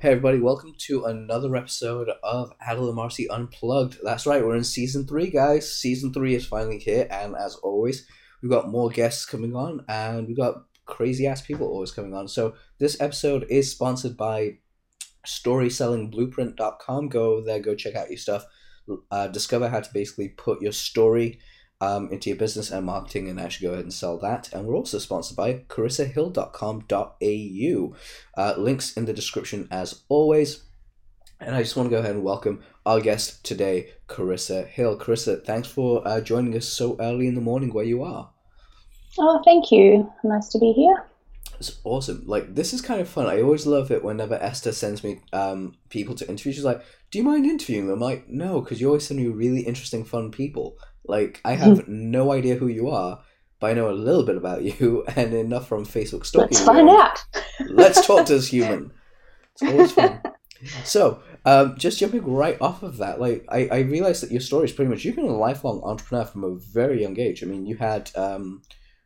Hey everybody, welcome to another episode of Adel and Marcy Unplugged. That's right, we're in season three, guys. Season three is finally here, and as always, we've got more guests coming on, and we've got crazy ass people always coming on. So this episode is sponsored by StorySellingBlueprint.com. Go there, go check out your stuff. Uh, discover how to basically put your story um, into your business and marketing and actually go ahead and sell that. And we're also sponsored by carissahill.com.au. Uh, links in the description as always. And I just want to go ahead and welcome our guest today, Carissa Hill. Carissa, thanks for uh, joining us so early in the morning where you are. Oh, thank you. Nice to be here. It's awesome. Like this is kind of fun. I always love it whenever Esther sends me um, people to interview. She's like, "Do you mind interviewing them?" I'm like, "No," because you always send me really interesting, fun people. Like I have no idea who you are, but I know a little bit about you and enough from Facebook stalking. Let's find out. Let's talk to this human. It's always fun. So, um, just jumping right off of that, like I, I realized that your story is pretty much you've been a lifelong entrepreneur from a very young age. I mean, you had um,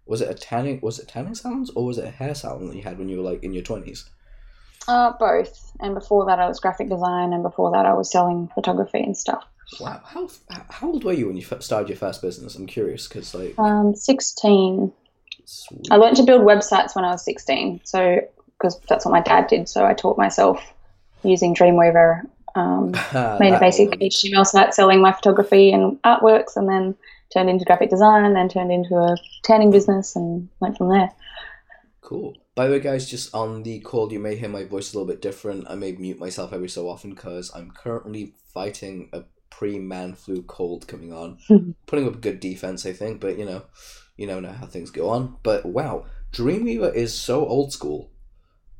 was it a tanning was it tanning salons or was it a hair salon that you had when you were like in your twenties? Uh, both. And before that, I was graphic design, and before that, I was selling photography and stuff. Wow, how how old were you when you started your first business? I'm curious because like um, sixteen. Sweet. I learned to build websites when I was sixteen, so because that's what my dad did. So I taught myself using Dreamweaver. Um, made a basic HTML site selling my photography and artworks, and then turned into graphic design, then turned into a tanning business, and went from there. Cool. By the way, guys, just on the call, you may hear my voice a little bit different. I may mute myself every so often because I'm currently fighting a pre man flu cold coming on. Putting up a good defense, I think, but you know, you never know how things go on. But wow, Dreamweaver is so old school.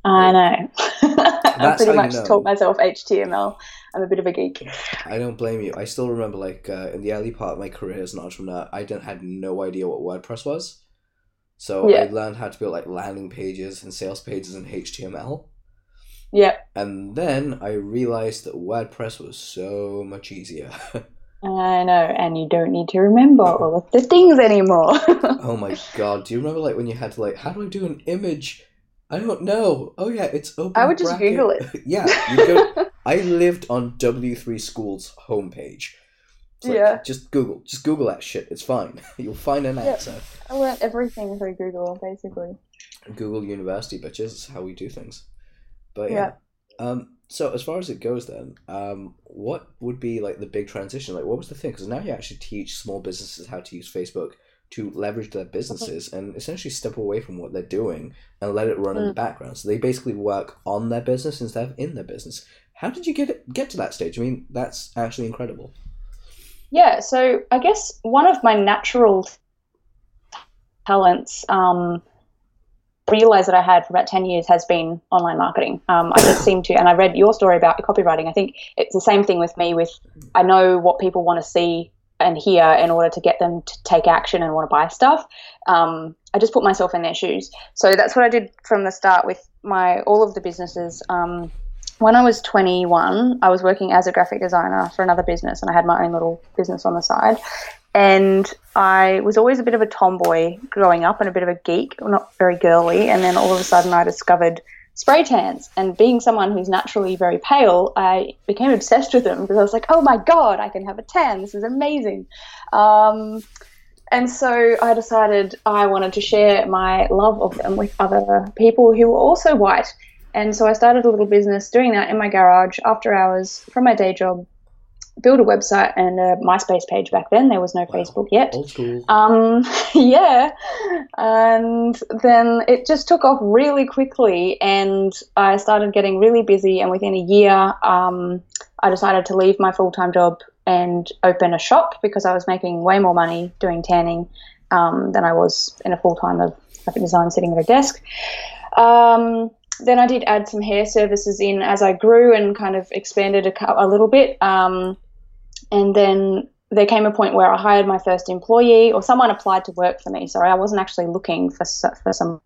I know. I pretty much know. taught myself HTML. I'm a bit of a geek. I don't blame you. I still remember, like, uh, in the early part of my career as an entrepreneur, I didn't had no idea what WordPress was. So yeah. I learned how to build like landing pages and sales pages in HTML. Yeah. And then I realized that WordPress was so much easier. I know, and you don't need to remember all of the things anymore. oh my god! Do you remember like when you had to like, how do I do an image? I don't know. Oh yeah, it's open. I would just. Google it. yeah, go, I lived on W three School's homepage. Like, yeah. Just Google. Just Google that shit. It's fine. You'll find an answer. I learned everything through Google, basically. Google University, bitches. Is how we do things. But yeah. yeah. Um, so as far as it goes, then, um, what would be like the big transition? Like, what was the thing? Because now you actually teach small businesses how to use Facebook to leverage their businesses and essentially step away from what they're doing and let it run mm. in the mm. background. So they basically work on their business instead of in their business. How did you get it, get to that stage? I mean, that's actually incredible. Yeah, so I guess one of my natural talents um, realized that I had for about 10 years has been online marketing. Um, I just seem to, and I read your story about copywriting. I think it's the same thing with me with, I know what people want to see and hear in order to get them to take action and want to buy stuff. Um, I just put myself in their shoes. So that's what I did from the start with my, all of the businesses. Um, when I was 21, I was working as a graphic designer for another business, and I had my own little business on the side. And I was always a bit of a tomboy growing up and a bit of a geek, not very girly. And then all of a sudden, I discovered spray tans. And being someone who's naturally very pale, I became obsessed with them because I was like, oh my God, I can have a tan. This is amazing. Um, and so I decided I wanted to share my love of them with other people who were also white. And so I started a little business doing that in my garage after hours from my day job. Build a website and a MySpace page back then. There was no wow. Facebook yet. Old school. Um, yeah. And then it just took off really quickly, and I started getting really busy. And within a year, um, I decided to leave my full time job and open a shop because I was making way more money doing tanning um, than I was in a full time of graphic design sitting at a desk. Um, then I did add some hair services in as I grew and kind of expanded a, a little bit. Um, and then there came a point where I hired my first employee, or someone applied to work for me. Sorry, I wasn't actually looking for for some.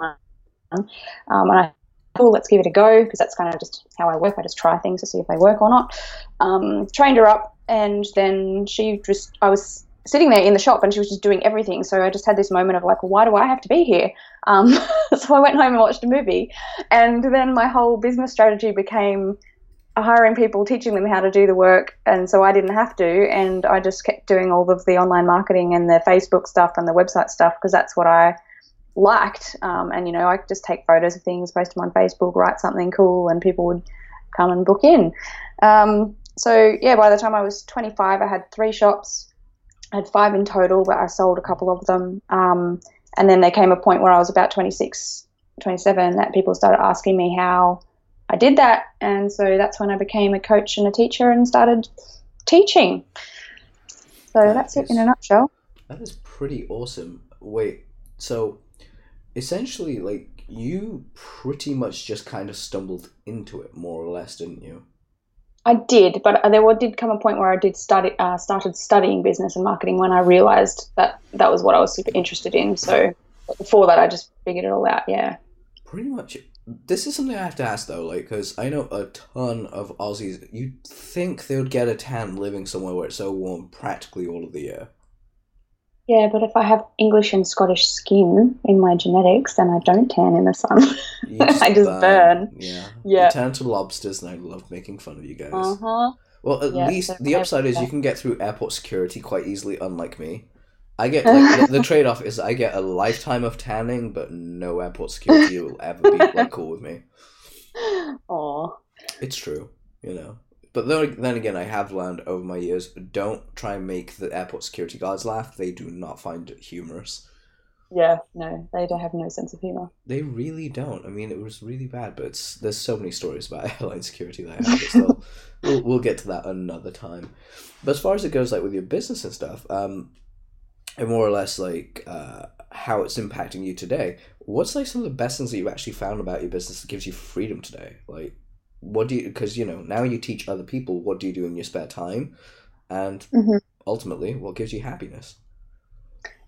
Um, and I thought, cool, let's give it a go because that's kind of just how I work. I just try things to see if they work or not. Um, trained her up, and then she just I was sitting there in the shop and she was just doing everything. So I just had this moment of like, why do I have to be here? Um, so I went home and watched a movie. And then my whole business strategy became hiring people, teaching them how to do the work. And so I didn't have to. And I just kept doing all of the online marketing and the Facebook stuff and the website stuff because that's what I liked. Um, and, you know, I just take photos of things, post them on Facebook, write something cool, and people would come and book in. Um, so, yeah, by the time I was 25, I had three shops I had five in total, but I sold a couple of them. Um, and then there came a point where I was about 26, 27 that people started asking me how I did that. And so that's when I became a coach and a teacher and started teaching. So that that's is, it in a nutshell. That is pretty awesome. Wait, so essentially, like, you pretty much just kind of stumbled into it, more or less, didn't you? I did, but there did come a point where I did study, uh, started studying business and marketing when I realized that that was what I was super interested in. So before that, I just figured it all out. Yeah. Pretty much. This is something I have to ask though, like, because I know a ton of Aussies. You'd think they would get a tan living somewhere where it's so warm practically all of the year. Yeah, but if I have English and Scottish skin in my genetics, then I don't tan in the sun. Just I just burn. burn. Yeah. Yeah. You turn to lobsters, and I love making fun of you guys. Uh huh. Well, at yeah, least the upside is you can get through airport security quite easily, unlike me. I get like the, the trade off is I get a lifetime of tanning, but no airport security will ever be like cool with me. Aw. It's true, you know. But then, then again, I have learned over my years don't try and make the airport security guards laugh. They do not find it humorous. Yeah, no, they don't have no sense of humor. They really don't. I mean, it was really bad, but it's, there's so many stories about airline security that I have. Still, we'll, we'll get to that another time. But as far as it goes, like with your business and stuff, um, and more or less like uh, how it's impacting you today. What's like some of the best things that you've actually found about your business that gives you freedom today? Like, what do you because you know now you teach other people what do you do in your spare time and mm-hmm. ultimately what gives you happiness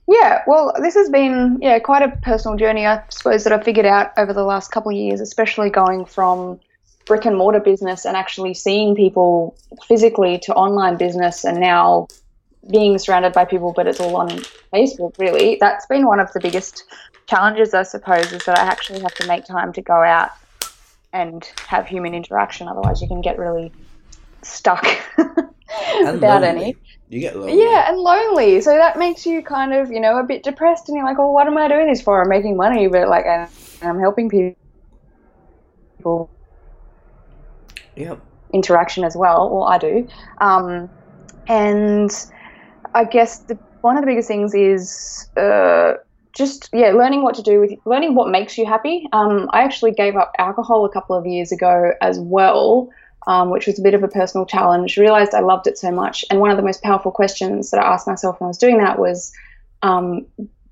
yeah well this has been yeah quite a personal journey i suppose that i've figured out over the last couple of years especially going from brick and mortar business and actually seeing people physically to online business and now being surrounded by people but it's all on facebook really that's been one of the biggest challenges i suppose is that i actually have to make time to go out and have human interaction. Otherwise, you can get really stuck without lonely. any. You get lonely. Yeah, and lonely. So that makes you kind of, you know, a bit depressed, and you're like, "Well, what am I doing this for? I'm making money, but like, I'm helping people." Yep. Interaction as well. Well, I do, um, and I guess the one of the biggest things is uh, just yeah, learning what to do with learning what makes you happy. Um, I actually gave up alcohol a couple of years ago as well, um, which was a bit of a personal challenge. Realized I loved it so much, and one of the most powerful questions that I asked myself when I was doing that was, um,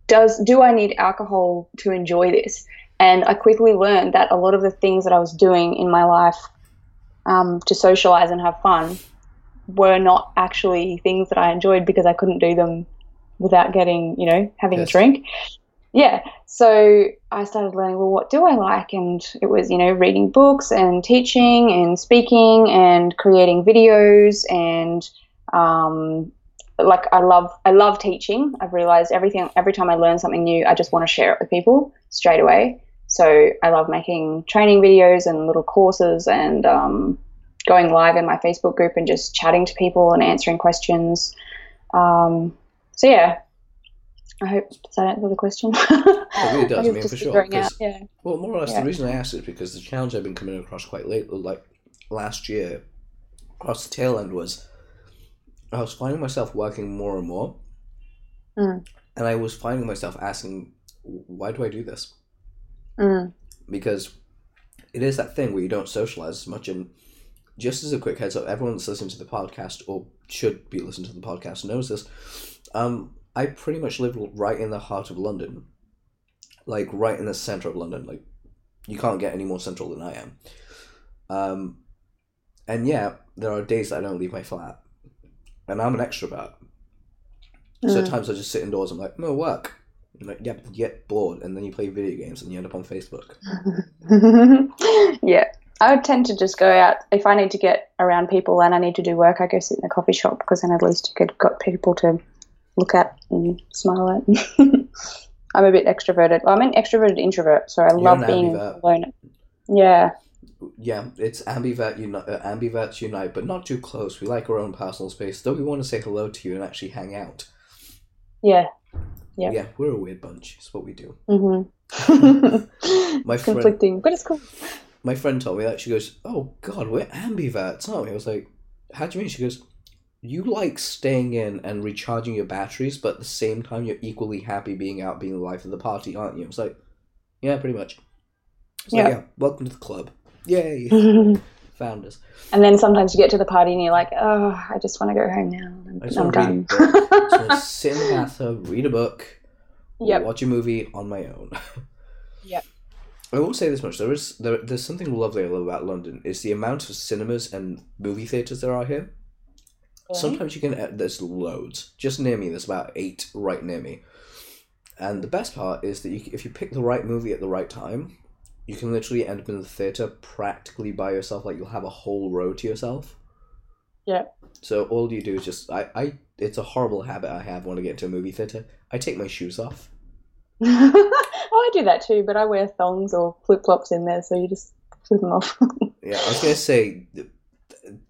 "Does do I need alcohol to enjoy this?" And I quickly learned that a lot of the things that I was doing in my life um, to socialize and have fun were not actually things that I enjoyed because I couldn't do them without getting, you know, having yes. a drink. Yeah. So I started learning, well, what do I like? And it was, you know, reading books and teaching and speaking and creating videos and, um, like I love I love teaching. I've realized everything every time I learn something new, I just want to share it with people straight away. So I love making training videos and little courses and um, going live in my Facebook group and just chatting to people and answering questions. Um, so yeah, I hope does that answer the question. it really does. I mean, for sure. yeah. Well, more or less, yeah. the reason I asked is because the challenge I've been coming across quite late, like last year, across the tail end was I was finding myself working more and more, mm. and I was finding myself asking, "Why do I do this?" Mm. Because it is that thing where you don't socialize as much. And just as a quick heads up, everyone that's listening to the podcast or should be listening to the podcast knows this um, I pretty much live right in the heart of London, like right in the center of London. Like you can't get any more central than I am. Um, and yeah, there are days that I don't leave my flat, and I'm an extrovert. Mm. So at times I just sit indoors. I'm like, no work. I'm like, yeah, you get bored, and then you play video games, and you end up on Facebook. yeah, I would tend to just go out if I need to get around people and I need to do work. I go sit in a coffee shop because then at least you could got people to look at and smile at. I'm a bit extroverted. Well, I'm an extroverted introvert, so I You're love being ambivert. alone. Yeah, Yeah, it's ambivert unite, uh, ambiverts unite, but not too close. We like our own personal space, though we want to say hello to you and actually hang out. yeah. Yeah. Yeah, we're a weird bunch. It's what we do. Mm-hmm. My friend, conflicting, but it's cool. My friend told me that she goes, "Oh God, we're ambiverts, aren't we?" I was like, "How do you mean?" She goes, "You like staying in and recharging your batteries, but at the same time, you're equally happy being out, being the life of the party, aren't you?" I was like, "Yeah, pretty much." So yeah. Yeah. welcome to the club. Yay, Founders. and found us. then sometimes you get to the party and you're like, oh, I just want to go home now. I'm, I just I'm want to read a done. book. Just sit in the bathtub, read a book, Yep. watch a movie on my own. I will say this much: there is there, there's something lovely I love about London. Is the amount of cinemas and movie theaters there are here. Sometimes you can. uh, There's loads. Just near me, there's about eight right near me. And the best part is that you, if you pick the right movie at the right time, you can literally end up in the theater practically by yourself. Like you'll have a whole row to yourself. Yeah. So all you do is just I, I it's a horrible habit I have when I get into a movie theater. I take my shoes off. oh, I do that too, but I wear thongs or flip flops in there, so you just flip them off. Yeah, I was gonna say,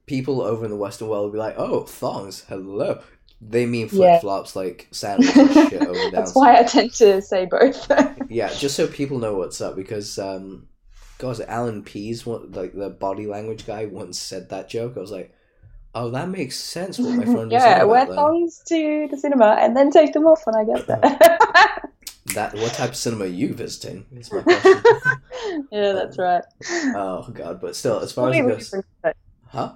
people over in the Western world will be like, "Oh, thongs, hello." They mean flip flops, like sandals and shit over down. That's why I tend to say both. Yeah, just so people know what's up, because um, God, Allan Pease, what like the body language guy, once said that joke. I was like, "Oh, that makes sense." What my friend was yeah, wear thongs to the cinema and then take them off when I get there. That what type of cinema are you visiting? Is my question. yeah, that's right. oh God, but still, as far as it Completely goes, huh?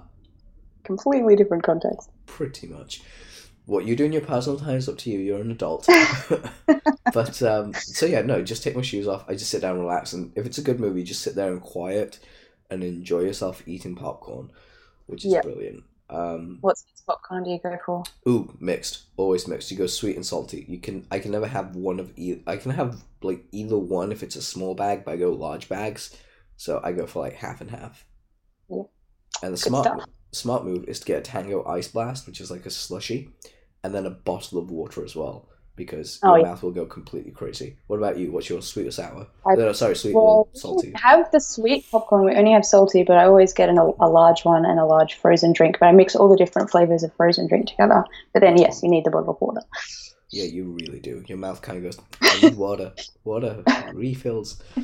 completely different context. pretty much. What you do in your personal time is up to you. You're an adult. but um, so yeah, no, just take my shoes off. I just sit down, and relax, and if it's a good movie, just sit there and quiet and enjoy yourself eating popcorn, which is Yeah. brilliant. Um, What popcorn do you go for? ooh, mixed, always mixed. You go sweet and salty. You can, I can never have one of either. I can have like either one if it's a small bag, but I go large bags, so I go for like half and half. Yeah. And the Good smart stuff. smart move is to get a Tango Ice Blast, which is like a slushy, and then a bottle of water as well, because Oh, your yeah. mouth will go completely crazy. What about you? What's your sweet or sour? I- no, sorry, sweet Well, or we salty. have the sweet popcorn. We only have salty, but I always get an, a large one and a large frozen drink. But I mix all the different flavors of frozen drink together. But then, yes, you need the bottle of water. Yeah, you really do. Your mouth kind of goes, I need water, water, refills.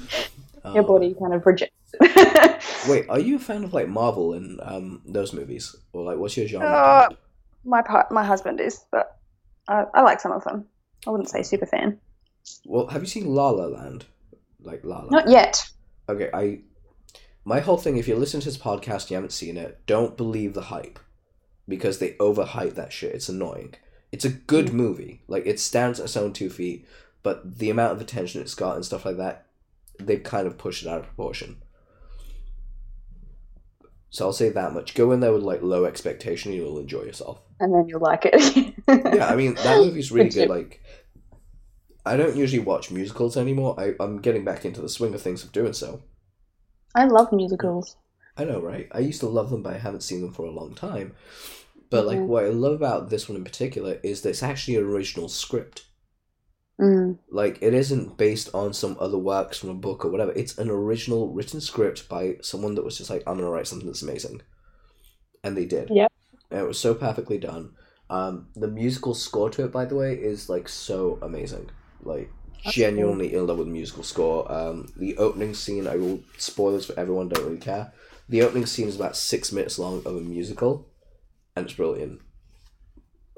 Your Oh. body kind of rejects it. Wait, are you a fan of like Marvel and um those movies, or like what's your genre? Uh, my part, my husband is, but I, I like some of them. I wouldn't say super fan. Well, have you seen La La Land? Like La La. Not yet. Okay, I. My whole thing, if you listen to this podcast and you haven't seen it, don't believe the hype, because they overhype that shit. It's annoying. It's a good Mm. movie. Like it stands on its own two feet, but the amount of attention it's got and stuff like that, they've kind of pushed it out of proportion. So I'll say that much. Go in there with like low expectation, and you'll enjoy yourself. And then you'll like it. Yeah, I mean that movie's really Good. Like, I don't usually watch musicals anymore. I, I'm getting back into the swing of things of doing so. I love musicals. I know, right? I used to love them, but I haven't seen them for a long time. But like, Mhm. what I love about this one in particular is that it's actually an original script. Mm. Like, it isn't based on some other works from a book or whatever. It's an original written script by someone that was just like, I'm gonna write something that's amazing, and they did. Yep. It was so perfectly done. Um, the musical score to it, by the way, is like so amazing. Like, That's genuinely in love with the musical score. Um, the opening scene, I will spoilers for everyone. Don't really care. The opening scene is about six minutes long of a musical, and it's brilliant.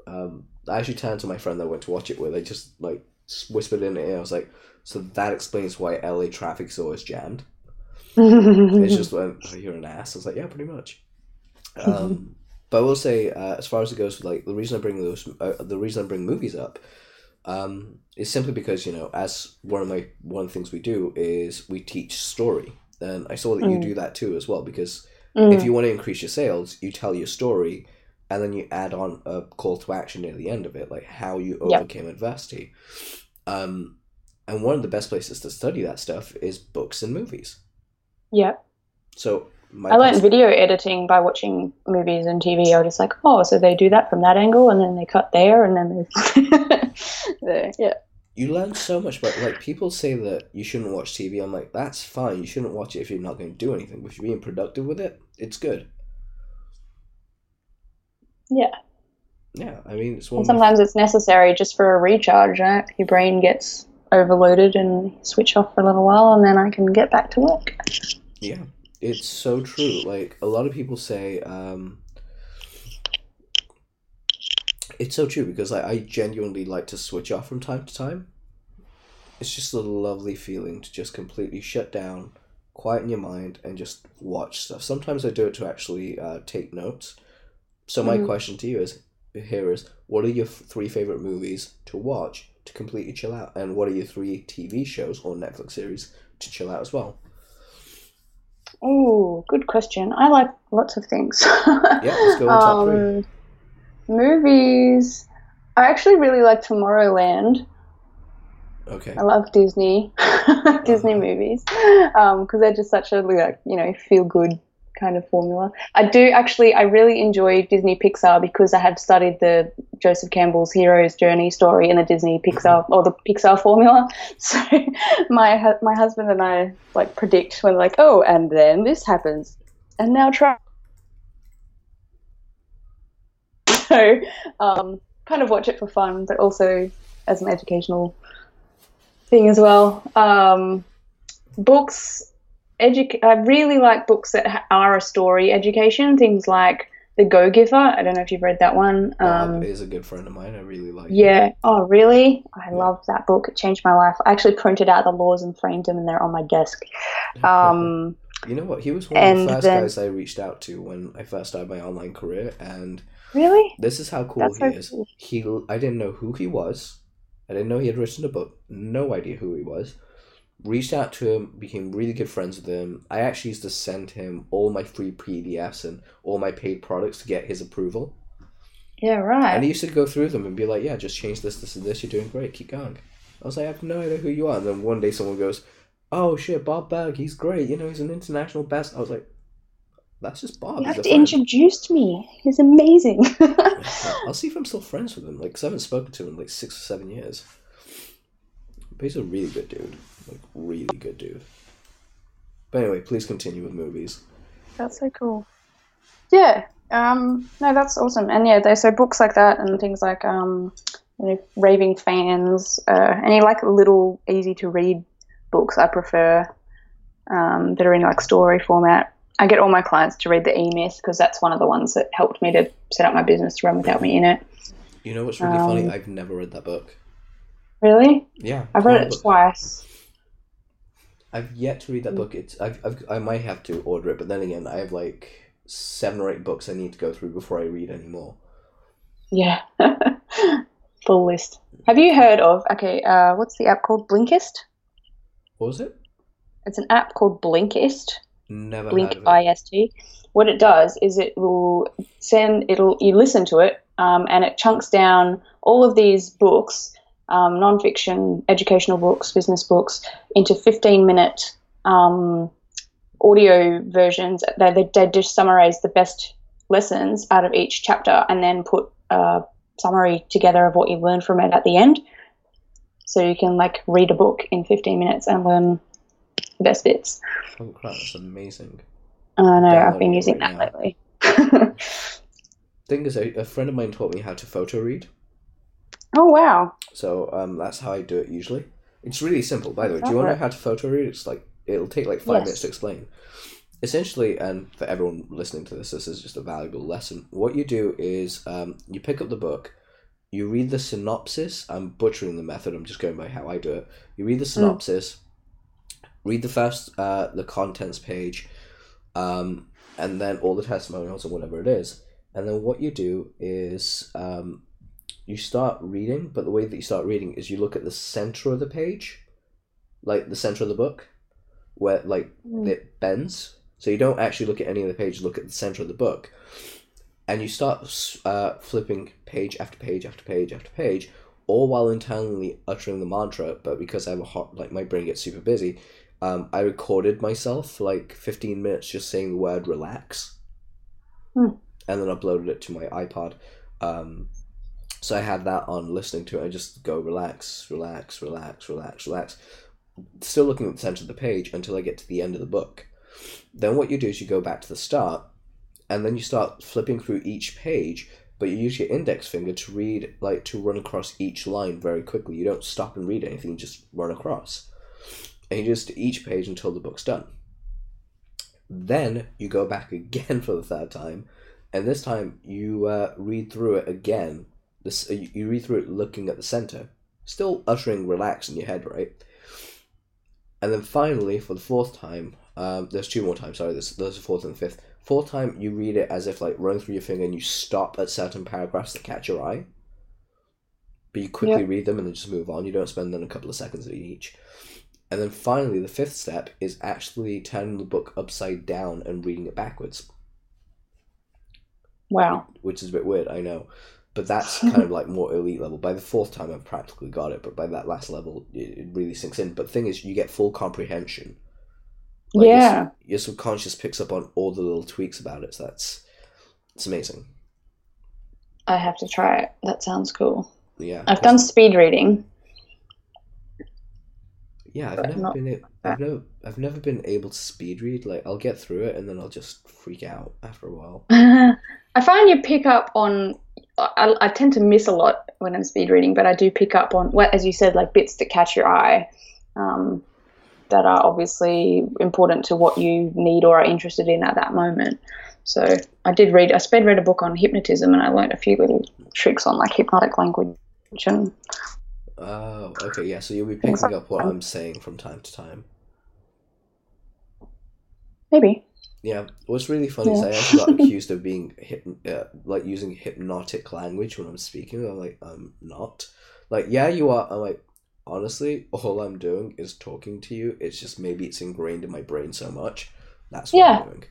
Um, I actually turned to my friend that I went to watch it with. I just like whispered in her ear. I was like, "So that explains why LA traffic is always jammed." It's just when oh, you're an ass. I was like, "Yeah, pretty much." Um, but I will say, uh, as far as it goes, like the reason I bring those, uh, the reason I bring movies up, um, is simply because you know, as one of my one of the things we do is we teach story, and I saw that you Mm. do that too as well because Mm. if you want to increase your sales, you tell your story, and then you add on a call to action near the end of it, like how you Yep. overcame adversity. Um, and one of the best places to study that stuff is books and movies. Yep. So I learned video editing by watching movies and TV. I was just like, oh, so they do that from that angle, and then they cut there, and then they, yeah. You learn so much, but like people say that you shouldn't watch TV. I'm like, that's fine. You shouldn't watch it if you're not going to do anything. But if you're being productive with it, it's good. Yeah. Yeah, I mean, it's one. sometimes it's necessary just for a recharge. Right? Your brain gets overloaded and switch off for a little while, and then I can get back to work. Yeah, it's so true. Like a lot of people say, um, it's so true because I, I genuinely like to switch off from time to time. It's just a lovely feeling to just completely shut down, quieten your mind, and just watch stuff. Sometimes I do it to actually uh, take notes. So my mm. question to you is, here is, what are your f- three favorite movies to watch to completely chill out, and what are your three TV shows or Netflix series to chill out as well? Oh, good question. I like lots of things. yeah, let's go on top um, three. Movies. I actually really like Tomorrowland. Okay. I love Disney, Disney uh-huh. movies, because um, they're just such a like you know feel good kind of formula. I do actually, I really enjoy Disney Pixar because I have studied the Joseph Campbell's hero's journey story in the Disney Pixar or the Pixar formula. So my my husband and I like predict when like, oh, and then this happens, and now try. So, um, kind of watch it for fun, but also as an educational thing as well. Um, books edu- I really like books that are a story education, things like The Go Giver. I don't know if you've read that one. Um, is a good friend of mine. I really like Yeah. It. Oh, really? I yeah. love that book. It changed my life. I actually printed out the laws and framed them, and they're on my desk. Um, you know what? He was one of the first then, guys I reached out to when I first started my online career, and really, this is how cool That's he so is. Cool. He, I didn't know who he was. I didn't know he had written a book. No idea who he was reached out to him, became really good friends with him. I actually used to send him all my free PDFs and all my paid products to get his approval. Yeah, right. And he used to go through them and be like, "Yeah, just change this, this, and this. You're doing great. Keep going." I was like, "I have no idea who you are." And then one day, someone goes, "Oh shit, Bob Burg. He's great. You know, he's an international best." I was like, "That's just Bob." You have to introduce me. He's amazing. I'll see if I'm still friends with him. Like, cause I haven't spoken to him in like six or seven years. But he's a really good dude. Like really good dude. But anyway, please continue with movies. That's so cool. Yeah. Um, no, that's awesome. And yeah, there's so books like that and things like um, you know, raving fans, uh, any like little easy to read books I prefer um, that are in like story format. I get all my clients to read the E Myth because that's one of the ones that helped me to set up my business to run without me in it. You know what's really um, funny? I've never read that book. Really? Yeah. I've read it twice. I've yet to read that book. It's I've, I've I might have to order it, but then again, I have like seven or eight books I need to go through before I read any more. Yeah, full list. Have you heard of? Okay, uh, what's the app called? Blinkist. What was it? It's an app called Blinkist. Never Blink ist. What it does is it will send it'll you listen to it um, and it chunks down all of these books um, nonfiction, educational books, business books into 15 minute um, audio versions. They, they, they, just summarize the best lessons out of each chapter and then put a summary together of what you've learned from it at the end. So you can like read a book in 15 minutes and learn the best bits. Oh crap, that's amazing. I know, I've been using right that now. lately. Thing is, a, a friend of mine taught me how to photo read. Oh wow! So um, that's how I do it usually. It's really simple, by the way. Do you want to know how to photo read? It's like it'll take like five yes. minutes to explain. Essentially, and for everyone listening to this, this is just a valuable lesson. What you do is um, you pick up the book, you read the synopsis. I'm butchering the method. I'm just going by how I do it. You read the hmm. synopsis, mm. read the first uh, the contents page, um, and then all the testimonials or whatever it is. And then what you do is um, you start reading, but the way that you start reading is you look at the center of the page, like the center of the book, where like mm. it bends. So you don't actually look at any of the page, look at the center of the book, and you start uh, flipping page after page after page after page, all while internally uttering the mantra. But because I have a heart, like my brain gets super busy, um, I recorded myself for like 15 minutes just saying the word relax. Hmm. And then uploaded it to my iPod. Um, so I had that on listening to it. I just go relax, relax, relax, relax, relax. Still looking at the center of the page until I get to the end of the book. Then what you do is you go back to the start and then you start flipping through each page but you use your index finger to read like to run across each line very quickly you don't stop and read anything you just run across and you just each page until the book's done then you go back again for the third time and this time you uh, read through it again this uh, you read through it looking at the center still uttering relax in your head right? And then finally for the fourth time um, there's two more times sorry there's, there's a fourth and fifth. Fourth time you read it as if like running through your finger and you stop at certain paragraphs that catch your eye. But you quickly Yep. read them and then just move on. You don't spend then a couple of seconds in each. And then finally the fifth step is actually turning the book upside down and reading it backwards. Wow. which is a bit weird i know but that's kind of like more elite level by the fourth time i've practically got it but by that last level it, it really sinks in but the thing is you get full comprehension Like, yeah. your subconscious picks up on all the little tweaks about it so that's it's amazing I have to try it. That sounds cool. yeah I've done speed reading. yeah i've never been a- i've never i've never been able to speed read like i'll get through it and then i'll just freak out after a while I find you pick up on. I, I tend to miss a lot when I'm speed reading, but I do pick up on, well, as you said, like bits that catch your eye, um, that are obviously important to what you need or are interested in at that moment. So I did read. I sped read a book on hypnotism, and I learned a few little tricks on like hypnotic language and oh okay yeah so you'll be picking up what i'm saying from time to time maybe. Yeah, what's really funny is I Yeah. actually got accused of being hyp- uh, like using hypnotic language when I'm speaking. I'm like, I'm not. Like, yeah, you are. I'm like, honestly, all I'm doing is talking to you. It's just maybe it's ingrained in my brain so much. That's what Yeah. I'm doing.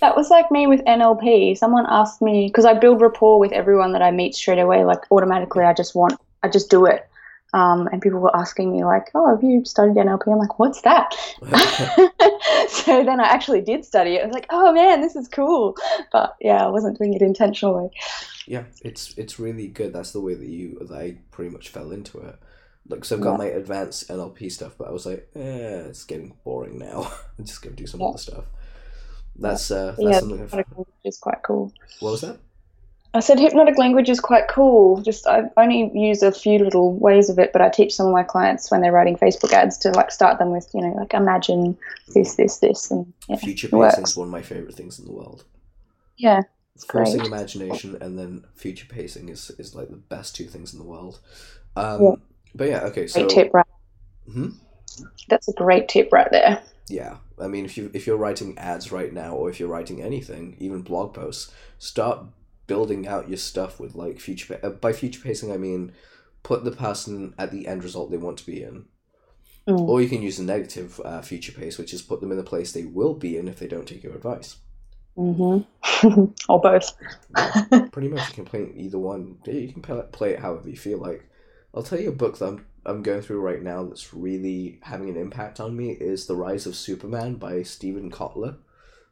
That was like me with NLP. Someone asked me because I build rapport with everyone that I meet straight away. Like automatically, I just want, I just do it. Um, and people were asking me like, "Oh, have you studied NLP?" I'm like, "What's that?" so then I actually did study it. I was like, "Oh man, this is cool." But yeah, I wasn't doing it intentionally. yeah, it's it's really good. That's the way that you that I pretty much fell into it. Like, so I've got Yeah. my advanced NLP stuff, but I was like, eh, it's getting boring now. I'm just gonna do some Yeah. other stuff. That's uh, that's yeah, something. I've, hypnotic language is quite cool. what was that? I said hypnotic language is quite cool. Just I only use a few little ways of it, but I teach some of my clients when they're writing Facebook ads to like start them with, you know, like imagine this, this, this, and yeah, Future pacing is one of my favorite things in the world. yeah, Forcing great. imagination and then future pacing is, is like the best two things in the world. Um, Yeah. But yeah, okay, so great tip, right? Mhm. That's a great tip right there. yeah, I mean, if you if you're writing ads right now, or if you're writing anything, even blog posts, start building out your stuff with like future. Pa- uh, by future pacing, I mean put the person at the end result they want to be in. Mm. Or you can use a negative uh, future pace, which is put them in the place they will be in if they don't take your advice. Mm-hmm. or both. Pretty much, you can play either one. You can play, play it however you feel like. I'll tell you a book that I'm, I'm going through right now that's really having an impact on me is The Rise of Superman by Steven Kotler.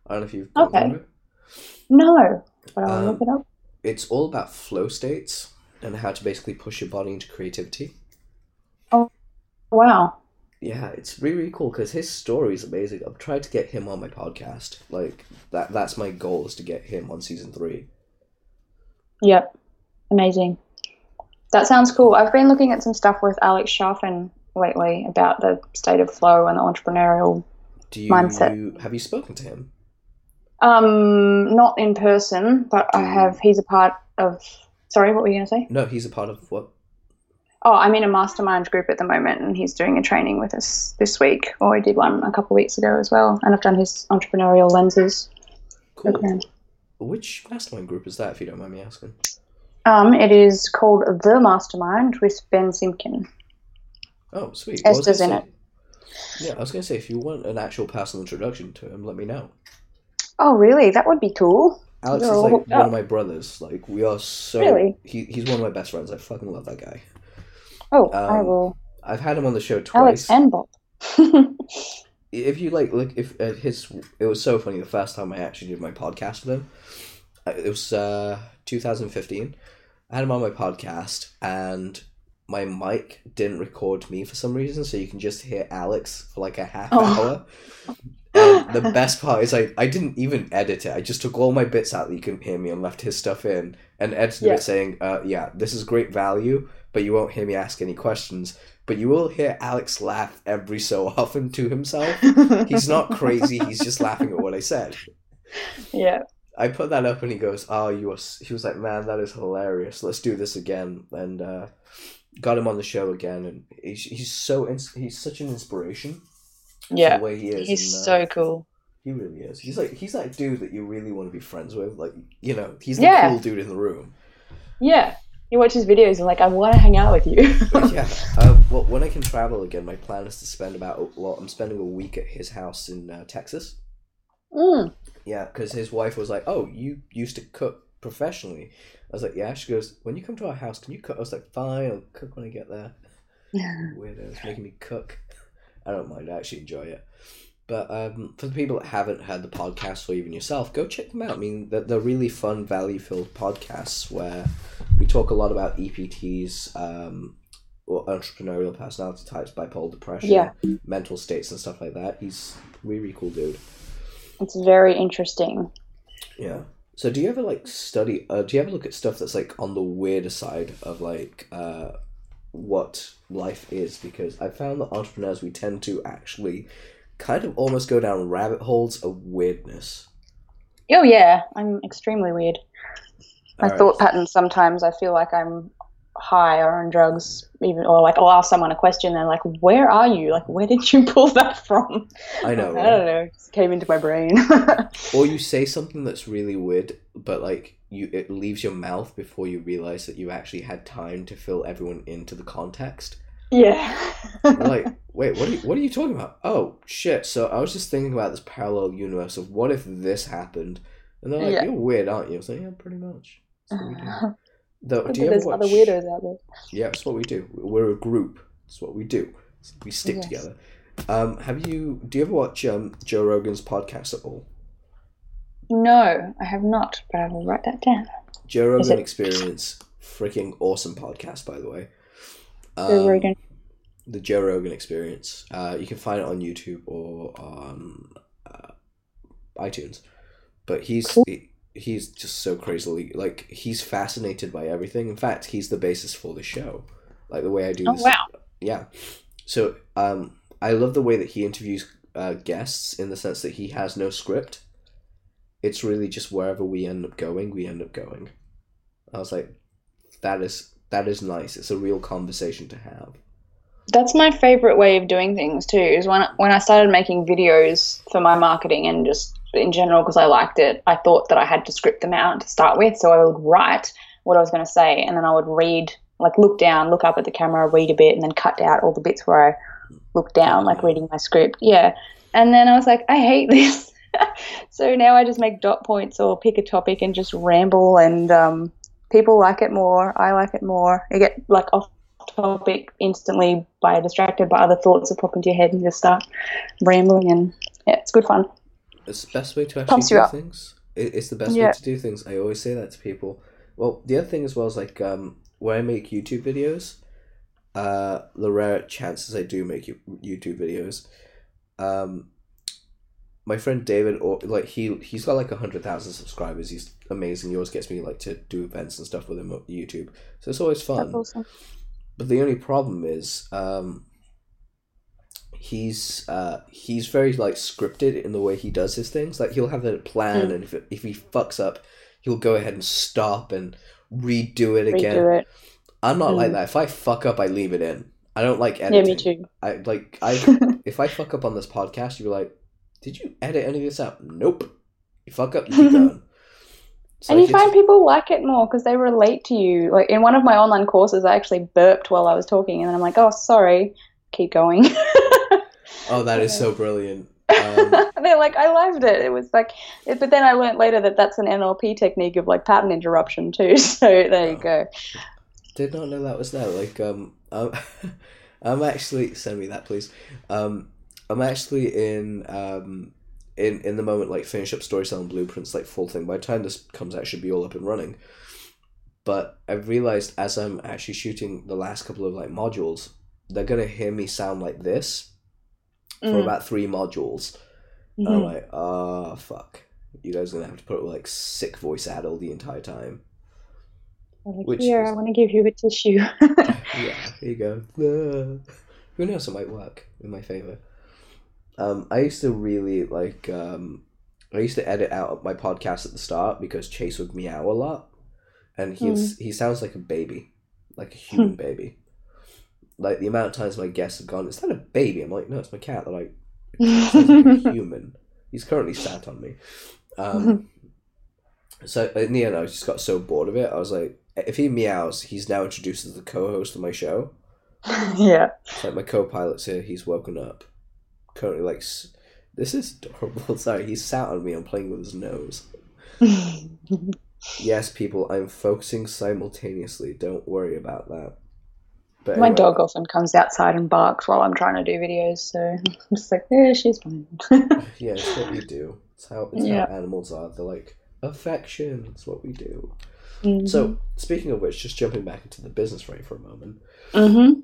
I don't know if you've Okay. it. No, but I'll Um, look it up. It's all about flow states and how to basically push your body into creativity. Oh, wow. Yeah, it's really, really cool because his story is amazing. I've tried to get him on my podcast. Like that that's my goal is to get him on season three. Yep. Amazing. That sounds cool. I've been looking at some stuff with Alex Charfen lately about the state of flow and the entrepreneurial. You Mindset. have you spoken to him? Um, not in person, but I have. He's a part of. Sorry, what were you going to say? No, he's a part of what? Oh, I'm in a mastermind group at the moment, and he's doing a training with us this week, or he did one a couple of weeks ago as well. And I've done his entrepreneurial lenses Cool. program. Which mastermind group is that, if you don't mind me asking? Um, it is called The Mastermind with Ben Simkin. Oh, sweet. Esther's in say- Yeah, I was gonna say if you want an actual personal introduction to him, let me know. Oh, really? That would be cool. Alex You're is like one up. of my brothers. Like we are so. Really? He, he's one of my best friends. I fucking love that guy. Oh, I Um, will. I've had him on the show twice. Alex and Bob. if you like look if uh, his it was so funny the first time I actually did my podcast with him. uh, It was uh 2015. I had him on my podcast and my mic didn't record me for some reason, so you can just hear Alex for like a half Oh. hour. And the best part is I, I didn't even edit it. I just took all my bits out that you couldn't hear me and left his stuff in and edited Yeah. it saying, uh, yeah, this is great value, but you won't hear me ask any questions. But you will hear Alex laugh every so often to himself. He's not crazy, he's just laughing at what I said. yeah. I put that up and he goes, "Oh, you were." He was like, "Man, that is hilarious. Let's do this again." And uh, got him on the show again, and he's, he's so ins- he's such an inspiration. Yeah. the way he is. He's so cool. he really is. He's like he's that dude that you really want to be friends with. Like you know, he's the Yeah. cool dude in the room. Yeah. You watch his videos and like, I want to hang out with you. Yeah. Uh, well, when I can travel again, my plan is to spend about well, I'm spending a week at his house in uh, Texas. Mm. Yeah, because his wife was like, "Oh, you used to cook professionally." I was like, "Yeah." She goes, "When you come to our house, can you cook?" I was like, "Fine, I'll cook when I get there." Yeah. Weirdos making me cook. I don't mind. I actually enjoy it. But um, for the people that haven't heard the podcast or even yourself, go check them out. I mean, they're, they're really fun, value-filled podcasts where we talk a lot about EPTs, um, or entrepreneurial personality types, bipolar depression, Yeah. mental states, and stuff like that. He's really cool dude. It's very interesting. Yeah. So do you ever like study? Uh, do you ever look at stuff that's like on the weirder side of like uh, what life is? Because I found that entrepreneurs we tend to actually kind of almost go down rabbit holes of weirdness. Oh yeah, I'm extremely weird. My Alright. thought patterns sometimes I feel like I'm high or on drugs, even or like I'll ask someone a question and like, "Where are you? Like, where did you pull that from?" I know. I right? don't know. It just came into my brain. Or you say something that's really weird, but like you, it leaves your mouth before you realize that you actually had time to fill everyone into the context. yeah. Like, wait, what are you, what are you talking about? Oh shit! So I was just thinking about this parallel universe of what if this happened, and they're like, Yeah. you're weird, aren't you? I was like, yeah, pretty much. That's what we do. Though, do you there's watch? other weirdos out there. Yeah, that's what we do. We're a group. That's what we do. We stick Yes. together. Um, have you? Do you ever watch um, Joe Rogan's podcast at all? No, I have not, but I will write that down. Joe Rogan it- Experience, freaking awesome podcast, by the way. Joe Um, Rogan. the Joe Rogan Experience. Uh, you can find it on YouTube or on uh, iTunes. But he's Cool. he, he's just so crazily like he's fascinated by everything. In fact, he's the basis for the show. Like the way I do Oh this. wow. Yeah. So um, I love the way that he interviews uh, guests in the sense that he has no script. It's really just wherever we end up going, we end up going. I was like, that is that is nice. It's a real conversation to have. That's my favorite way of doing things too. Is when I, when I started making videos for my marketing and just in general because I liked it. I thought that I had to script them out to start with, so I would write what I was going to say, and then I would read, like look down, look up at the camera, read a bit, and then cut out all the bits where I look down, like reading my script. Yeah, and then I was like, I hate this. so now I just make dot points or pick a topic and just ramble, and um, people like it more. I like it more. I get like off topic instantly by distracted by other thoughts that pop into your head and you just start rambling and yeah, it's good fun. It's the best way to actually Pumps do you things. It's the best Yeah. way to do things. I always say that to people. Well, the other thing as well is like um, when I make YouTube videos, uh, the rare chances I do make YouTube videos, um, my friend David, or like he he's got like a hundred thousand subscribers. He's amazing. He always gets me like to do events and stuff with him on YouTube, so it's always fun. Awesome. But the only problem is, um, he's uh, he's very like scripted in the way he does his things. Like he'll have a plan, Mm. and if it, if he fucks up, he'll go ahead and stop and redo it again. It. I'm not like Mm. that. If I fuck up, I leave it in. I don't like anything. Yeah, editing. me too. I like I if I fuck up on this podcast, you're like, "Did you edit any of this out?" Nope. You fuck up, you keep going. It's and you find people like it more because they relate to you. Like in one of my online courses, I actually burped while I was talking, and then I'm like, "Oh, sorry." Keep going. oh, that is so brilliant. Um, They're like, I loved it. It was like, it, but then I learned later that that's an NLP technique of like pattern interruption too. So there you Oh. go. did not know that was there. Like, um, um I'm actually send me that, please. Um, I'm actually in um in in the moment like finish up storytelling blueprints like full thing. By the time this comes out, it should be all up and running. But I've realized as I'm actually shooting the last couple of like modules, they're gonna hear me sound like this for Mm. about three modules. And I'm Mhm. like, oh fuck. You guys are gonna have to put like sick voice addle the entire time. Like, which Here, is- I want to give you a tissue. yeah, here you go. Ah. Who knows? It might work in my favor. Um, I used to really like. Um, I used to edit out my podcast at the start because Chase would meow a lot, and he's he sounds like a baby, like a human baby. Like the amount of times my guests have gone, "Is that a baby?" I'm like, "No, it's my cat." They're like, like human." He's currently sat on me. Um, so in the end, I just got so bored of it. I was like, if he meows, he's now introduced as the co-host of my show. yeah. It's like my co-pilot's here. He's woken up. Currently, like, s- this is adorable. Sorry, he's sat on me. I'm playing with his nose. Yes, people, I'm focusing simultaneously. Don't worry about that. But My anyway, dog often comes outside and barks while I'm trying to do videos, so I'm just like, yeah, she's fine. Yeah, it's what we do. It's how it's Yeah. how animals are. They're like affection. It's what we do. Mm-hmm. So, speaking of which, just jumping back into the business frame for a moment. hmm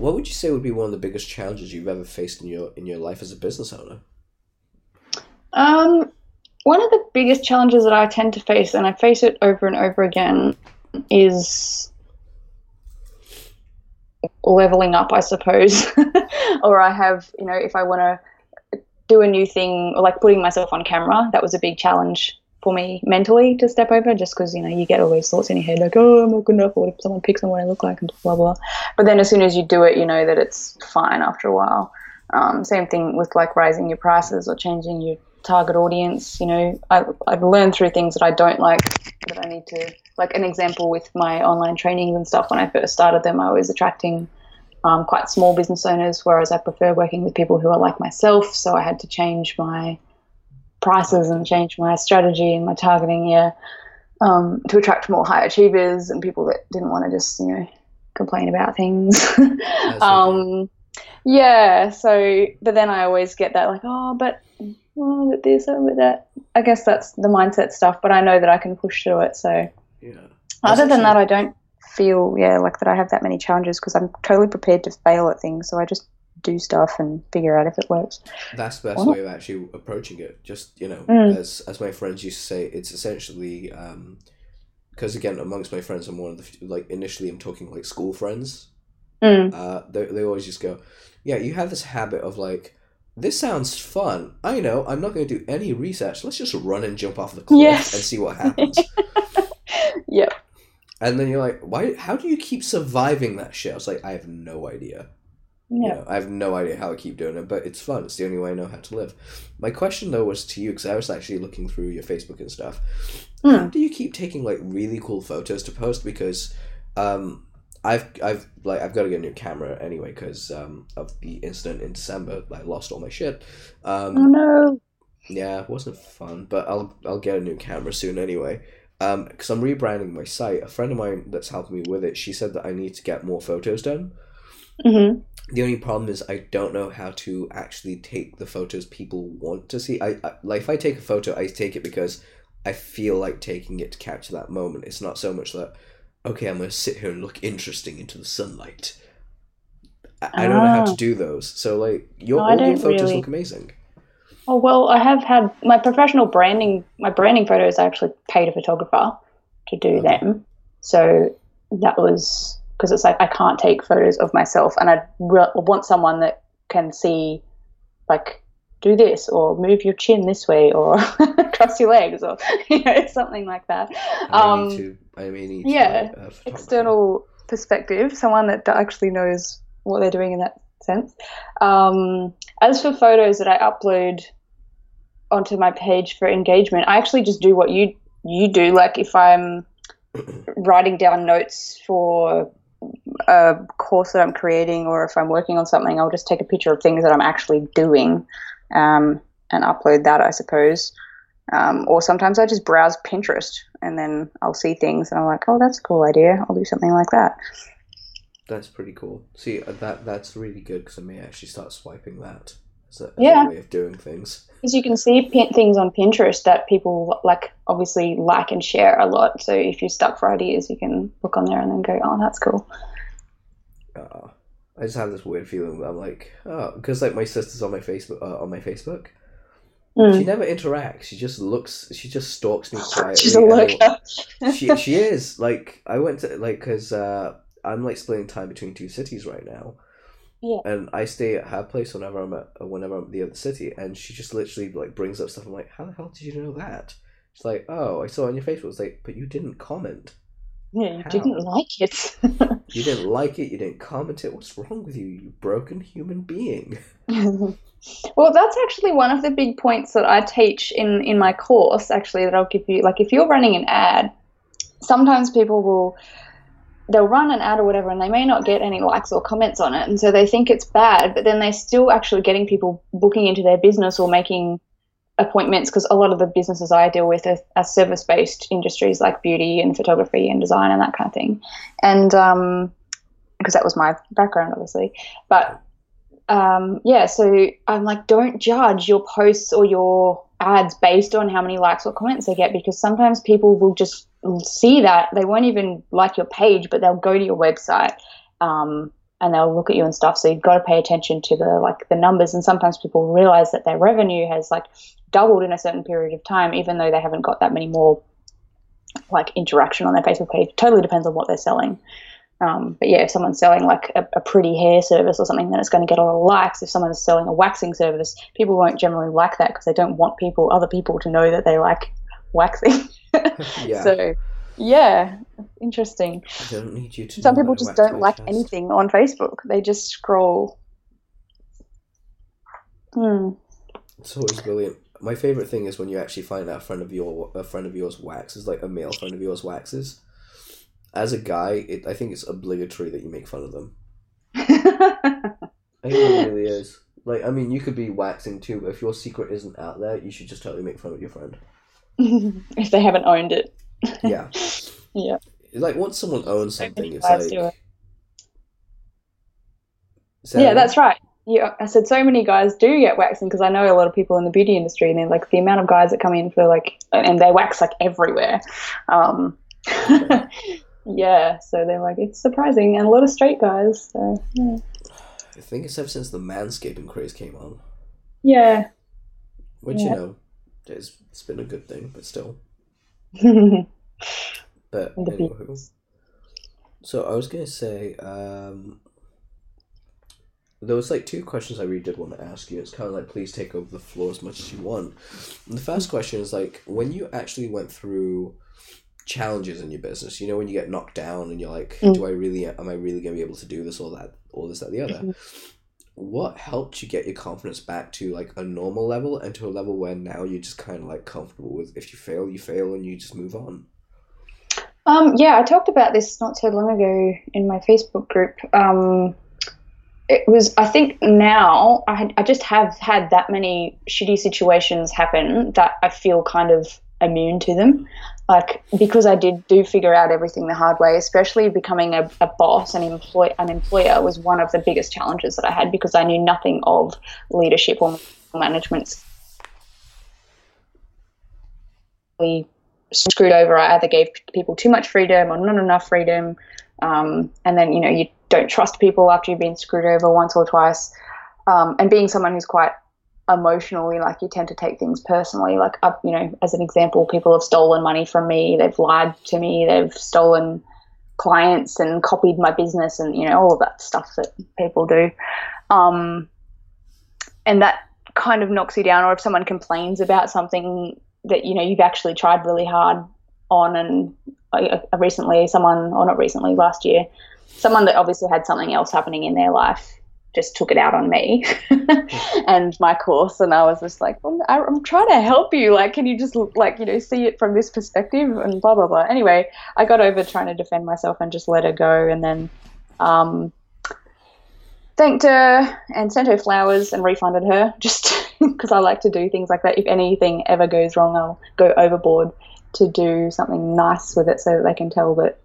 What would you say would be one of the biggest challenges you've ever faced in your in your life as a business owner? Um, one of the biggest challenges that I tend to face, and I face it over and over again, is leveling up, I suppose. or I have, you know, if I want to do a new thing, or like putting myself on camera, that was a big challenge for me mentally to step over, just because you know you get all these thoughts in your head like, oh, I'm not good enough, or if someone picks on what I look like, and blah blah. But then as soon as you do it, you know that it's fine after a while. Um, same thing with like raising your prices or changing your target audience. You know, I, I've learned through things that I don't like that I need to. Like an example with my online trainings and stuff. When I first started them, I was attracting um, quite small business owners, whereas I prefer working with people who are like myself. So I had to change my prices and change my strategy and my targeting. Yeah. Um, to attract more high achievers and people that didn't want to just, you know, complain about things. As they do. um, yeah. So, but then I always get that like, oh, but oh, but this, oh, but that. I guess that's the mindset stuff. But I know that I can push through it. So, yeah. other than that, I don't feel yeah like that I have that many challenges because I'm totally prepared to fail at things. So I just do stuff and figure out if it works. That's the best Well- way of actually approaching it. Just you know, Mm. as as my friends used to say, it's essentially because again, amongst my friends, I'm one of the few- like initially I'm talking like school friends. Mm. Uh, they they always just go, yeah, you have this habit of like. This sounds fun. I know. I'm not going to do any research. Let's just run and jump off the cliff Yes. and see what happens. Yep. and then you're like, why? How do you keep surviving that shit? I was like, I have no idea. You Yeah. know, I have no idea how I keep doing it, but it's fun. It's the only way I know how to live. My question though was to you because I was actually looking through your Facebook and stuff. How Mm. do you keep taking like really cool photos to post? Because um, I've I've like I've got to get a new camera anyway because um, of the incident in December. I lost all my shit. Um, Oh no. yeah, it wasn't fun, but I'll I'll get a new camera soon anyway. Um, because I'm rebranding my site. A friend of mine that's helping me with it, she said that I need to get more photos done. hmm The only problem is I don't know how to actually take the photos people want to see. I, I like if I take a photo, I take it because I feel like taking it to capture that moment. It's not so much that okay, I'm gonna sit here and look interesting into the sunlight. I, I don't know how to Ah. do those. So like your No, your photos really. look amazing. Oh well, I have had my professional branding. My branding photos, I actually paid a photographer to do Okay. them. So that was because it's like I can't take photos of myself, and I re- want someone that can see, like, do this or move your chin this way or cross your legs or you know something like that. I Um, may need to. I may need yeah, to, uh, external perspective, someone that actually knows what they're doing in that sense. Um, as for photos that I upload onto my page for engagement, I actually just do what you you do. Like if I'm writing down notes for a course that I'm creating, or if I'm working on something, I'll just take a picture of things that I'm actually doing um, and upload that, I suppose. Um, or sometimes I just browse Pinterest and then I'll see things and I'm like, oh, that's a cool idea. I'll do something like that. That's pretty cool. See, uh, that that's really good because I may actually start swiping that. A, Yeah. way of doing things. Because you can see pin- things on Pinterest that people like obviously like and share a lot. So if you're stuck for ideas, you can look on there and then go, oh, that's cool. Uh, I just have this weird feeling that I'm like, oh, because like my sister's on my Facebook, uh, on my Facebook. Mm. She never interacts. She just looks. She just stalks me quietly. She's a lurker. she she is like I went to like because uh, I'm like splitting time between two cities right now. Yeah. And I stay at her place whenever I'm at whenever I'm at the other city, and she just literally like brings up stuff. I'm like, how the hell did you know that? She's like, oh, I saw it on your Facebook. It's like, but you didn't comment. Yeah, you How? didn't like it. You didn't like it. You didn't comment it. What's wrong with you, you broken human being? well, that's actually one of the big points that I teach in in my course. Actually, that I'll give you. Like, if you're running an ad, sometimes people will they'll run an ad or whatever, and they may not get any likes or comments on it, and so they think it's bad. But then they're still actually getting people booking into their business or making appointments because a lot of the businesses I deal with are, are service based industries like beauty and photography and design and that kind of thing. And um, because that was my background, obviously. But um, yeah, so I'm like, don't judge your posts or your ads based on how many likes or comments they get because sometimes people will just see that they won't even like your page, but they'll go to your website. Um, and they'll look at you and stuff. So you've got to pay attention to the like the numbers. And sometimes people realize that their revenue has like doubled in a certain period of time, even though they haven't got that many more like interaction on their Facebook page. Totally depends on what they're selling. Um, but yeah, if someone's selling like a, a pretty hair service or something, then it's going to get a lot of likes. If someone's selling a waxing service, people won't generally like that because they don't want people, other people, to know that they like waxing. Yeah. So yeah, interesting. I don't need you to. Some people just don't like anything on Facebook. They just scroll. Hmm. It's always brilliant. My favorite thing is when you actually find out a friend of your a friend of yours waxes, like a male friend of yours waxes. As a guy, it, I think it's obligatory that you make fun of them. I think it really is. Like, I mean, you could be waxing too, but if your secret isn't out there, you should just totally make fun of your friend. if they haven't owned it. Yeah. Yeah. Like once someone owns something, it's like. it. Say yeah, that's right. Yeah, I said so many guys do get waxing because I know a lot of people in the beauty industry, and they're like the amount of guys that come in for like, and they wax like everywhere. Um, yeah, so they're like it's surprising, and a lot of straight guys. So yeah, I think it's ever since the manscaping craze came on, yeah. which you know, it's, it's been a good thing, but still. But anywho. So I was gonna say, um, there was like two questions I really did want to ask you. It's kind of like please take over the floor as much as you want. And the first question is like when you actually went through challenges in your business. You know when you get knocked down and you're like, Mm. do I really am I really gonna be able to do this or that or this that the other? Mhm. What helped you get your confidence back to like a normal level and to a level where now you're just kind of like comfortable with if you fail, you fail and you just move on. Um, yeah, I talked about this not so long ago in my Facebook group. Um, it was, I think now I, I just have had that many shitty situations happen that I feel kind of immune to them. Like, because I did do figure out everything the hard way, especially becoming a, a boss and employ, an employer was one of the biggest challenges that I had because I knew nothing of leadership or management we screwed over. I either gave people too much freedom or not enough freedom. Um, and then, you know, you don't trust people after you've been screwed over once or twice. Um, and being someone who's quite emotionally, like you tend to take things personally. Like, uh, you know, as an example, people have stolen money from me, they've lied to me, they've stolen clients and copied my business and, you know, all of that stuff that people do. Um, and that kind of knocks you down. Or if someone complains about something that you know you've actually tried really hard on and I, I recently someone or not recently last year someone that obviously had something else happening in their life just took it out on me. And my course and i was just like well, I, i'm trying to help you. Like can you just like you know see it from this perspective? And blah blah blah. Anyway i got over trying to defend myself and just let her go and then um thanked her and sent her flowers and refunded her just because I like to do things like that. If anything ever goes wrong, I'll go overboard to do something nice with it so that they can tell that,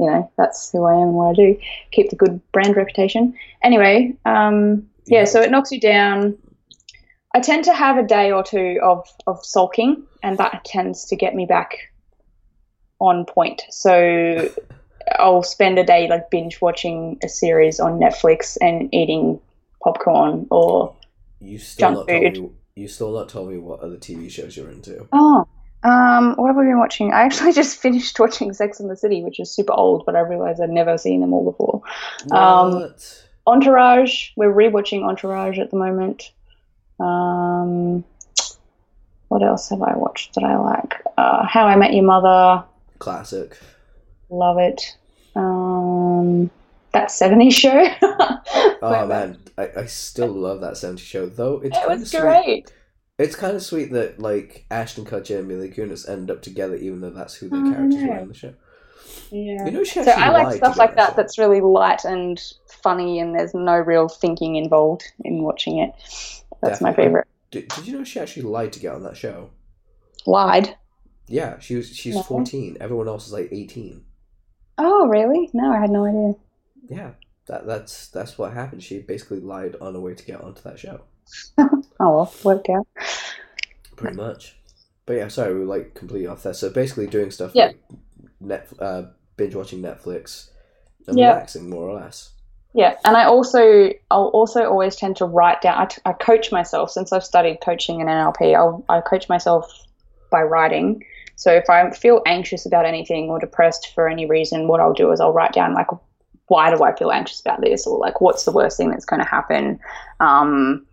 you know, that's who I am and what I do. Keep the good brand reputation. Anyway, um, yeah, so it knocks you down. I tend to have a day or two of of sulking, and that tends to get me back on point. So I'll spend a day like binge watching a series on Netflix and eating popcorn or You still Junk not told food. me. You still not told me what other TV shows you're into. oh. Um, what have we been watching? I actually just finished watching Sex and the City, which is super old, but I realized I'd never seen them all before. Um, Entourage, we're rewatching Entourage at the moment. Um, what else have I watched that I like? Uh, How I Met Your Mother, Classic. love it. Um, that 70s show. Oh man, I, I still love that 70 show though. It's it was sweet. Great. It's kind of sweet that like Ashton Kutcher and Mila Kunis end up together, even though that's who their Oh, characters no. were in the show. Yeah. You know, she So I like stuff like that that's really light and funny, and there's no real thinking involved in watching it. That's my favorite. Did, did you know she actually lied to get on that show? Lied. Yeah, she was. She's No. fourteen. Everyone else is like eighteen. Oh, really? No, I had no idea. Yeah, that that's that's what happened. She basically lied on her way to get onto that show. Oh well, worked out. Pretty much. But yeah, sorry, we were like completely off there. So basically, doing stuff Yeah. like net uh, binge watching Netflix and Yeah. relaxing more or less. Yeah, and I also I'll also always tend to write down. I, t- I coach myself since I've studied coaching and NLP. I'll I coach myself by writing. So if I feel anxious about anything or depressed for any reason, what I'll do is I'll write down like why do I feel anxious about this or like what's the worst thing that's going to happen. Um,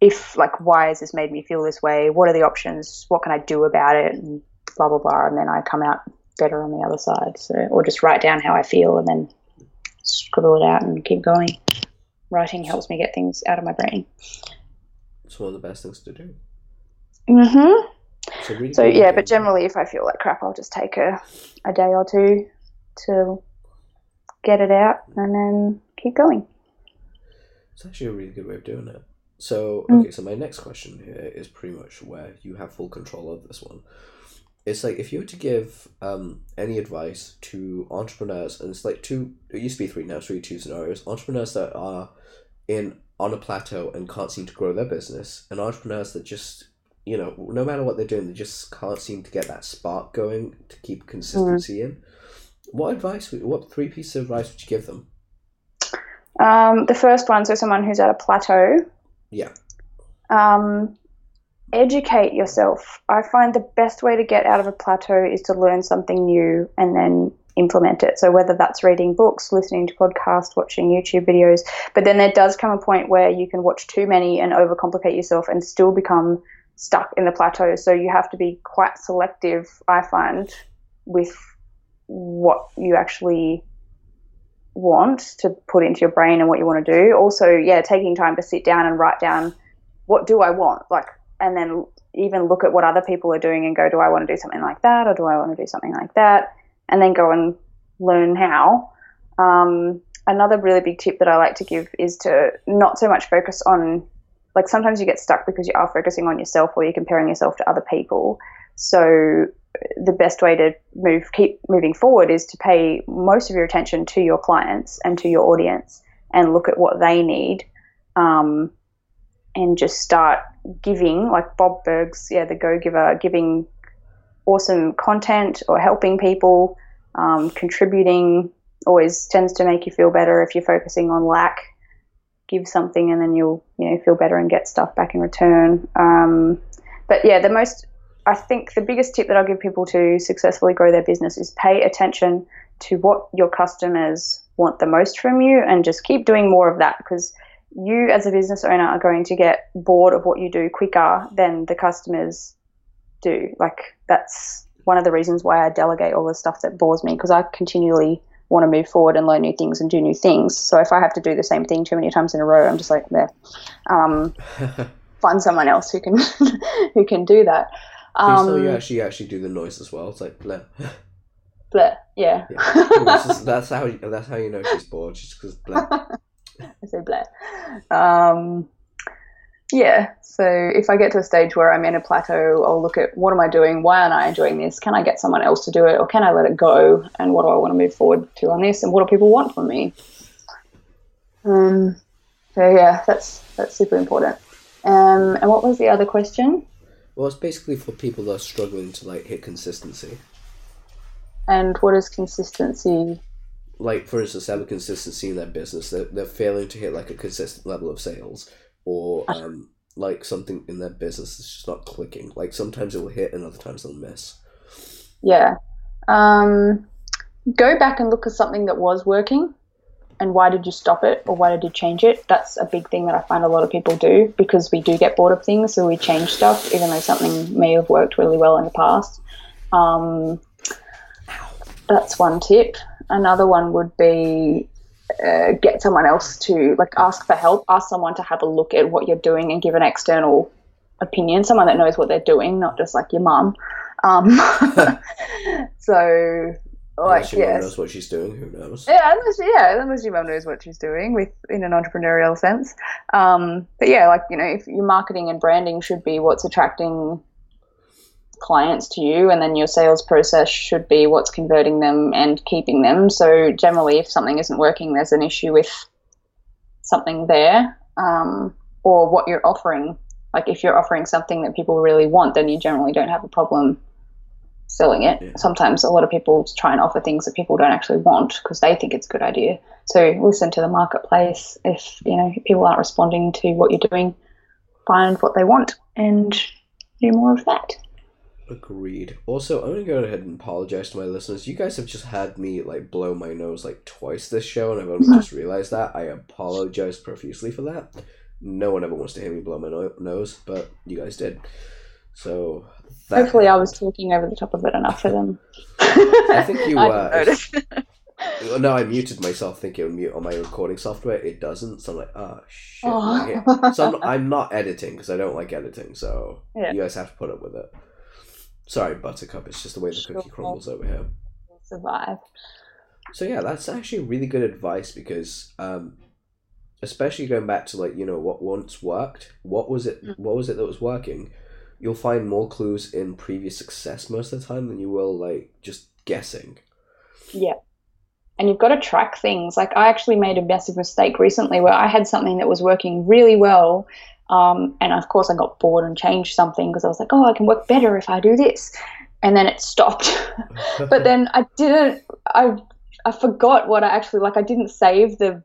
if like why has this made me feel this way? What are the options? What can I do about it? And blah blah blah. And then I come out better on the other side. So or just write down how I feel and then scribble it out and keep going. Writing helps me get things out of my brain. It's one of the best things to do. hmm So, really So yeah, but generally, if I feel like crap, I'll just take a a day or two to get it out and then keep going. It's actually a really good way of doing it. So, Mm. okay, so my next question here is pretty much where you have full control of this one. It's like if you were to give um, any advice to entrepreneurs, and it's like two, it used to be three, now really two scenarios. Entrepreneurs that are in on a plateau and can't seem to grow their business, and entrepreneurs that just, you know, no matter what they're doing, they just can't seem to get that spark going to keep consistency in. What advice, would- what three pieces of advice would you give them? Um, the first one, so someone who's at a plateau, Yeah. um, educate yourself. I find the best way to get out of a plateau is to learn something new and then implement it. So whether that's reading books, listening to podcasts, watching YouTube videos, but then there does come a point where you can watch too many and overcomplicate yourself and still become stuck in the plateau. So you have to be quite selective, I find, with what you actually want to put into your brain and what you want to do. Also, yeah, taking time to sit down and write down what do I want, like, and then even look at what other people are doing and go, do I want to do something like that or do I want to do something like that, and then go and learn how. Um, another really big tip that I like to give is to not so much focus on, like, sometimes you get stuck because you are focusing on yourself or you're comparing yourself to other people. So the best way to move keep moving forward is to pay most of your attention to your clients and to your audience and look at what they need um, and just start giving like Bob Burg's yeah the go giver giving awesome content or helping people um, contributing always tends to make you feel better if you're focusing on lack. Give something and then you'll you know feel better and get stuff back in return. Um, but yeah the most I think the biggest tip that I'll give people to successfully grow their business is pay attention to what your customers want the most from you and just keep doing more of that because you as a business owner are going to get bored of what you do quicker than the customers do. Like that's one of the reasons why I delegate all the stuff that bores me because I continually want to move forward and learn new things and do new things. So if I have to do the same thing too many times in a row, I'm just like, there. Um, find someone else who can who can do that. Um, still you actually actually do the noise as well? It's like bleh. bleh, yeah. Yeah. That's, just- that's how you, that's how you know she's bored. Just because bleh. I say bleh. Um, yeah. So if I get to a stage where I'm in a plateau, I'll look at what am I doing? Why aren't I enjoying this? Can I get someone else to do it, or can I let it go? And what do I want to move forward to on this? And what do people want from me? Um, so yeah, that's that's super important. Um, and what was the other question? Well, it's basically for people that are struggling to like hit consistency. And what is consistency? Like, for instance, have a consistency in their business. They're, they're failing to hit like a consistent level of sales, or um, like something in their business is just not clicking. Like sometimes it will hit, and other times they'll miss. Yeah. Um, go back and look at something that was working and why did you stop it or why did you change it? That's a big thing that I find a lot of people do because we do get bored of things, so we change stuff even though something may have worked really well in the past. Um, that's one tip. Another one would be uh, get someone else to like ask for help, ask someone to have a look at what you're doing and give an external opinion, someone that knows what they're doing, not just like your mum. Um, so, like, Unless your mum knows what she's doing, who knows? Yeah, unless yeah, unless your mum knows what she's doing with in an entrepreneurial sense. Um, but yeah, like you know, if your marketing and branding should be what's attracting clients to you, and then your sales process should be what's converting them and keeping them. So generally, if something isn't working, there's an issue with something there, um, or what you're offering. Like if you're offering something that people really want, then you generally don't have a problem selling it. Yeah. Sometimes a lot of people try and offer things that people don't actually want because they think it's a good idea. So listen to the marketplace. If you know people aren't responding to what you're doing, find what they want and do more of that. Agreed. Also, I'm gonna go ahead and apologize to my listeners. You guys have just had me like blow my nose like twice this show, and I've only mm-hmm. just realized that. I apologize profusely for that. No one ever wants to hear me blow my no- nose, but you guys did. So that Hopefully, I was talking over the top of it enough for them. I think you notice. No, I muted myself thinking it would mute on my recording software. It doesn't, so I'm like, oh shit. Okay. So I'm, I'm not editing because I don't like editing. So Yeah. you guys have to put up with it. Sorry, Buttercup. It's just the way the cookie crumbles over here. Survive. So yeah, that's actually really good advice because, um, especially going back to like you know what once worked. What was it? Mm. What was it that was working? You'll find more clues in previous success most of the time than you will like just guessing. Yeah. And you've got to track things. Like I actually made a massive mistake recently where I had something that was working really well. Um, and of course I got bored and changed something because I was like, oh, I can work better if I do this. And then it stopped. but then I didn't, I, I forgot what I actually, like I didn't save the,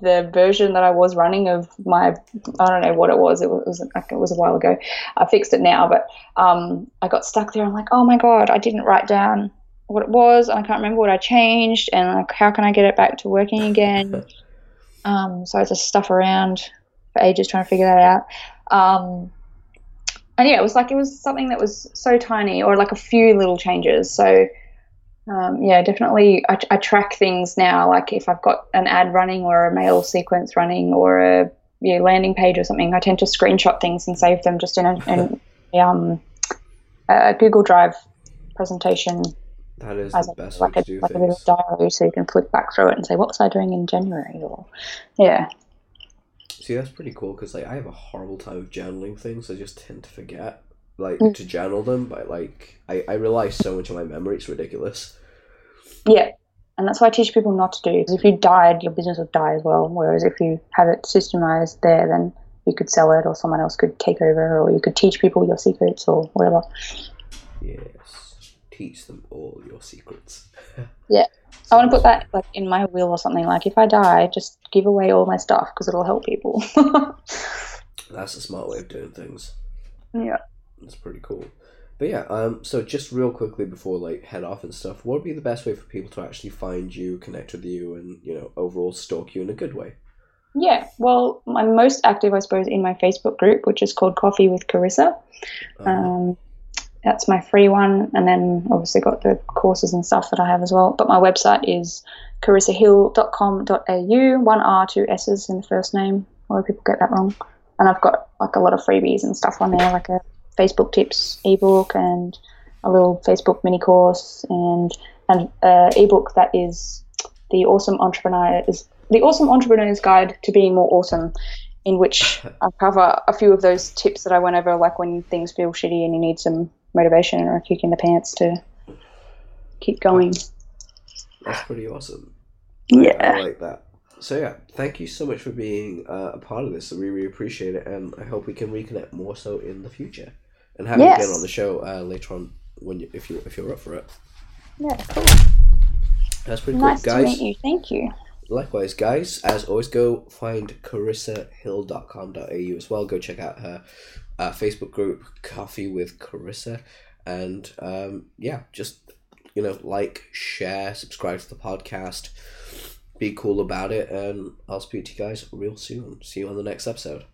the version that I was running of my, I don't know what it was. It was, like, it was a while ago. I fixed it now, but um, I got stuck there. I'm like, oh my God, I didn't write down what it was and I can't remember what I changed and like how can I get it back to working again. um, so I just stuff around for ages trying to figure that out. Um, and yeah, it was like it was something that was so tiny or like a few little changes. So um, yeah, definitely I, I track things now. Like if I've got an ad running or a mail sequence running or a yeah, landing page or something, I tend to screenshot things and save them just in a, in a, um, a Google Drive presentation that is as the a, best like way a, do like a little things. diary so you can flick back through it and say what was i doing in january or yeah See, that's pretty cool because like I have a horrible time of journaling things. I just tend to forget like Mm. to journal them, but like I, I rely so much on my memory. It's ridiculous. yeah and that's why i teach people not to do because if you died your business would die as well whereas if you have it systemized there then you could sell it or someone else could take over or you could teach people your secrets or whatever Yes, teach them all your secrets. Yeah, I want to put that like in my will or something like if i die just give away all my stuff because it'll help people That's a smart way of doing things. yeah That's pretty cool. But yeah, um, so just real quickly before like head off and stuff, what would be the best way for people to actually find you, connect with you, and you know overall stalk you in a good way? Yeah, well, I'm most active, I suppose, in my Facebook group, which is called Coffee with Carissa. Um, Um, that's my free one, and then obviously got the courses and stuff that I have as well. But my website is carissahill.com.au, one R, two S's in the first name. A lot of people get that wrong. And I've got like a lot of freebies and stuff on there, like a Facebook tips ebook and a little Facebook mini course and an uh, ebook that is the awesome entrepreneur is the awesome entrepreneur's guide to being more awesome in which I cover a few of those tips that I went over, like when things feel shitty and you need some motivation or a kick in the pants to keep going. that's pretty awesome. I- Yeah. I, like that. so yeah, thank you so much for being uh, a part of this. We really appreciate it, and I hope we can reconnect more so in the future, and have yes. you again on the show uh, later on when you, if you if you're up for it. Yeah, cool. That's pretty nice cool, guys. Nice to meet you. Thank you. Likewise, guys. As always, go find carissahill.com.au as well. Go check out her uh, Facebook group, Coffee with Carissa, and um, yeah, just you know, like, share, subscribe to the podcast be cool about it, and I'll speak to you guys real soon. See you on the next episode.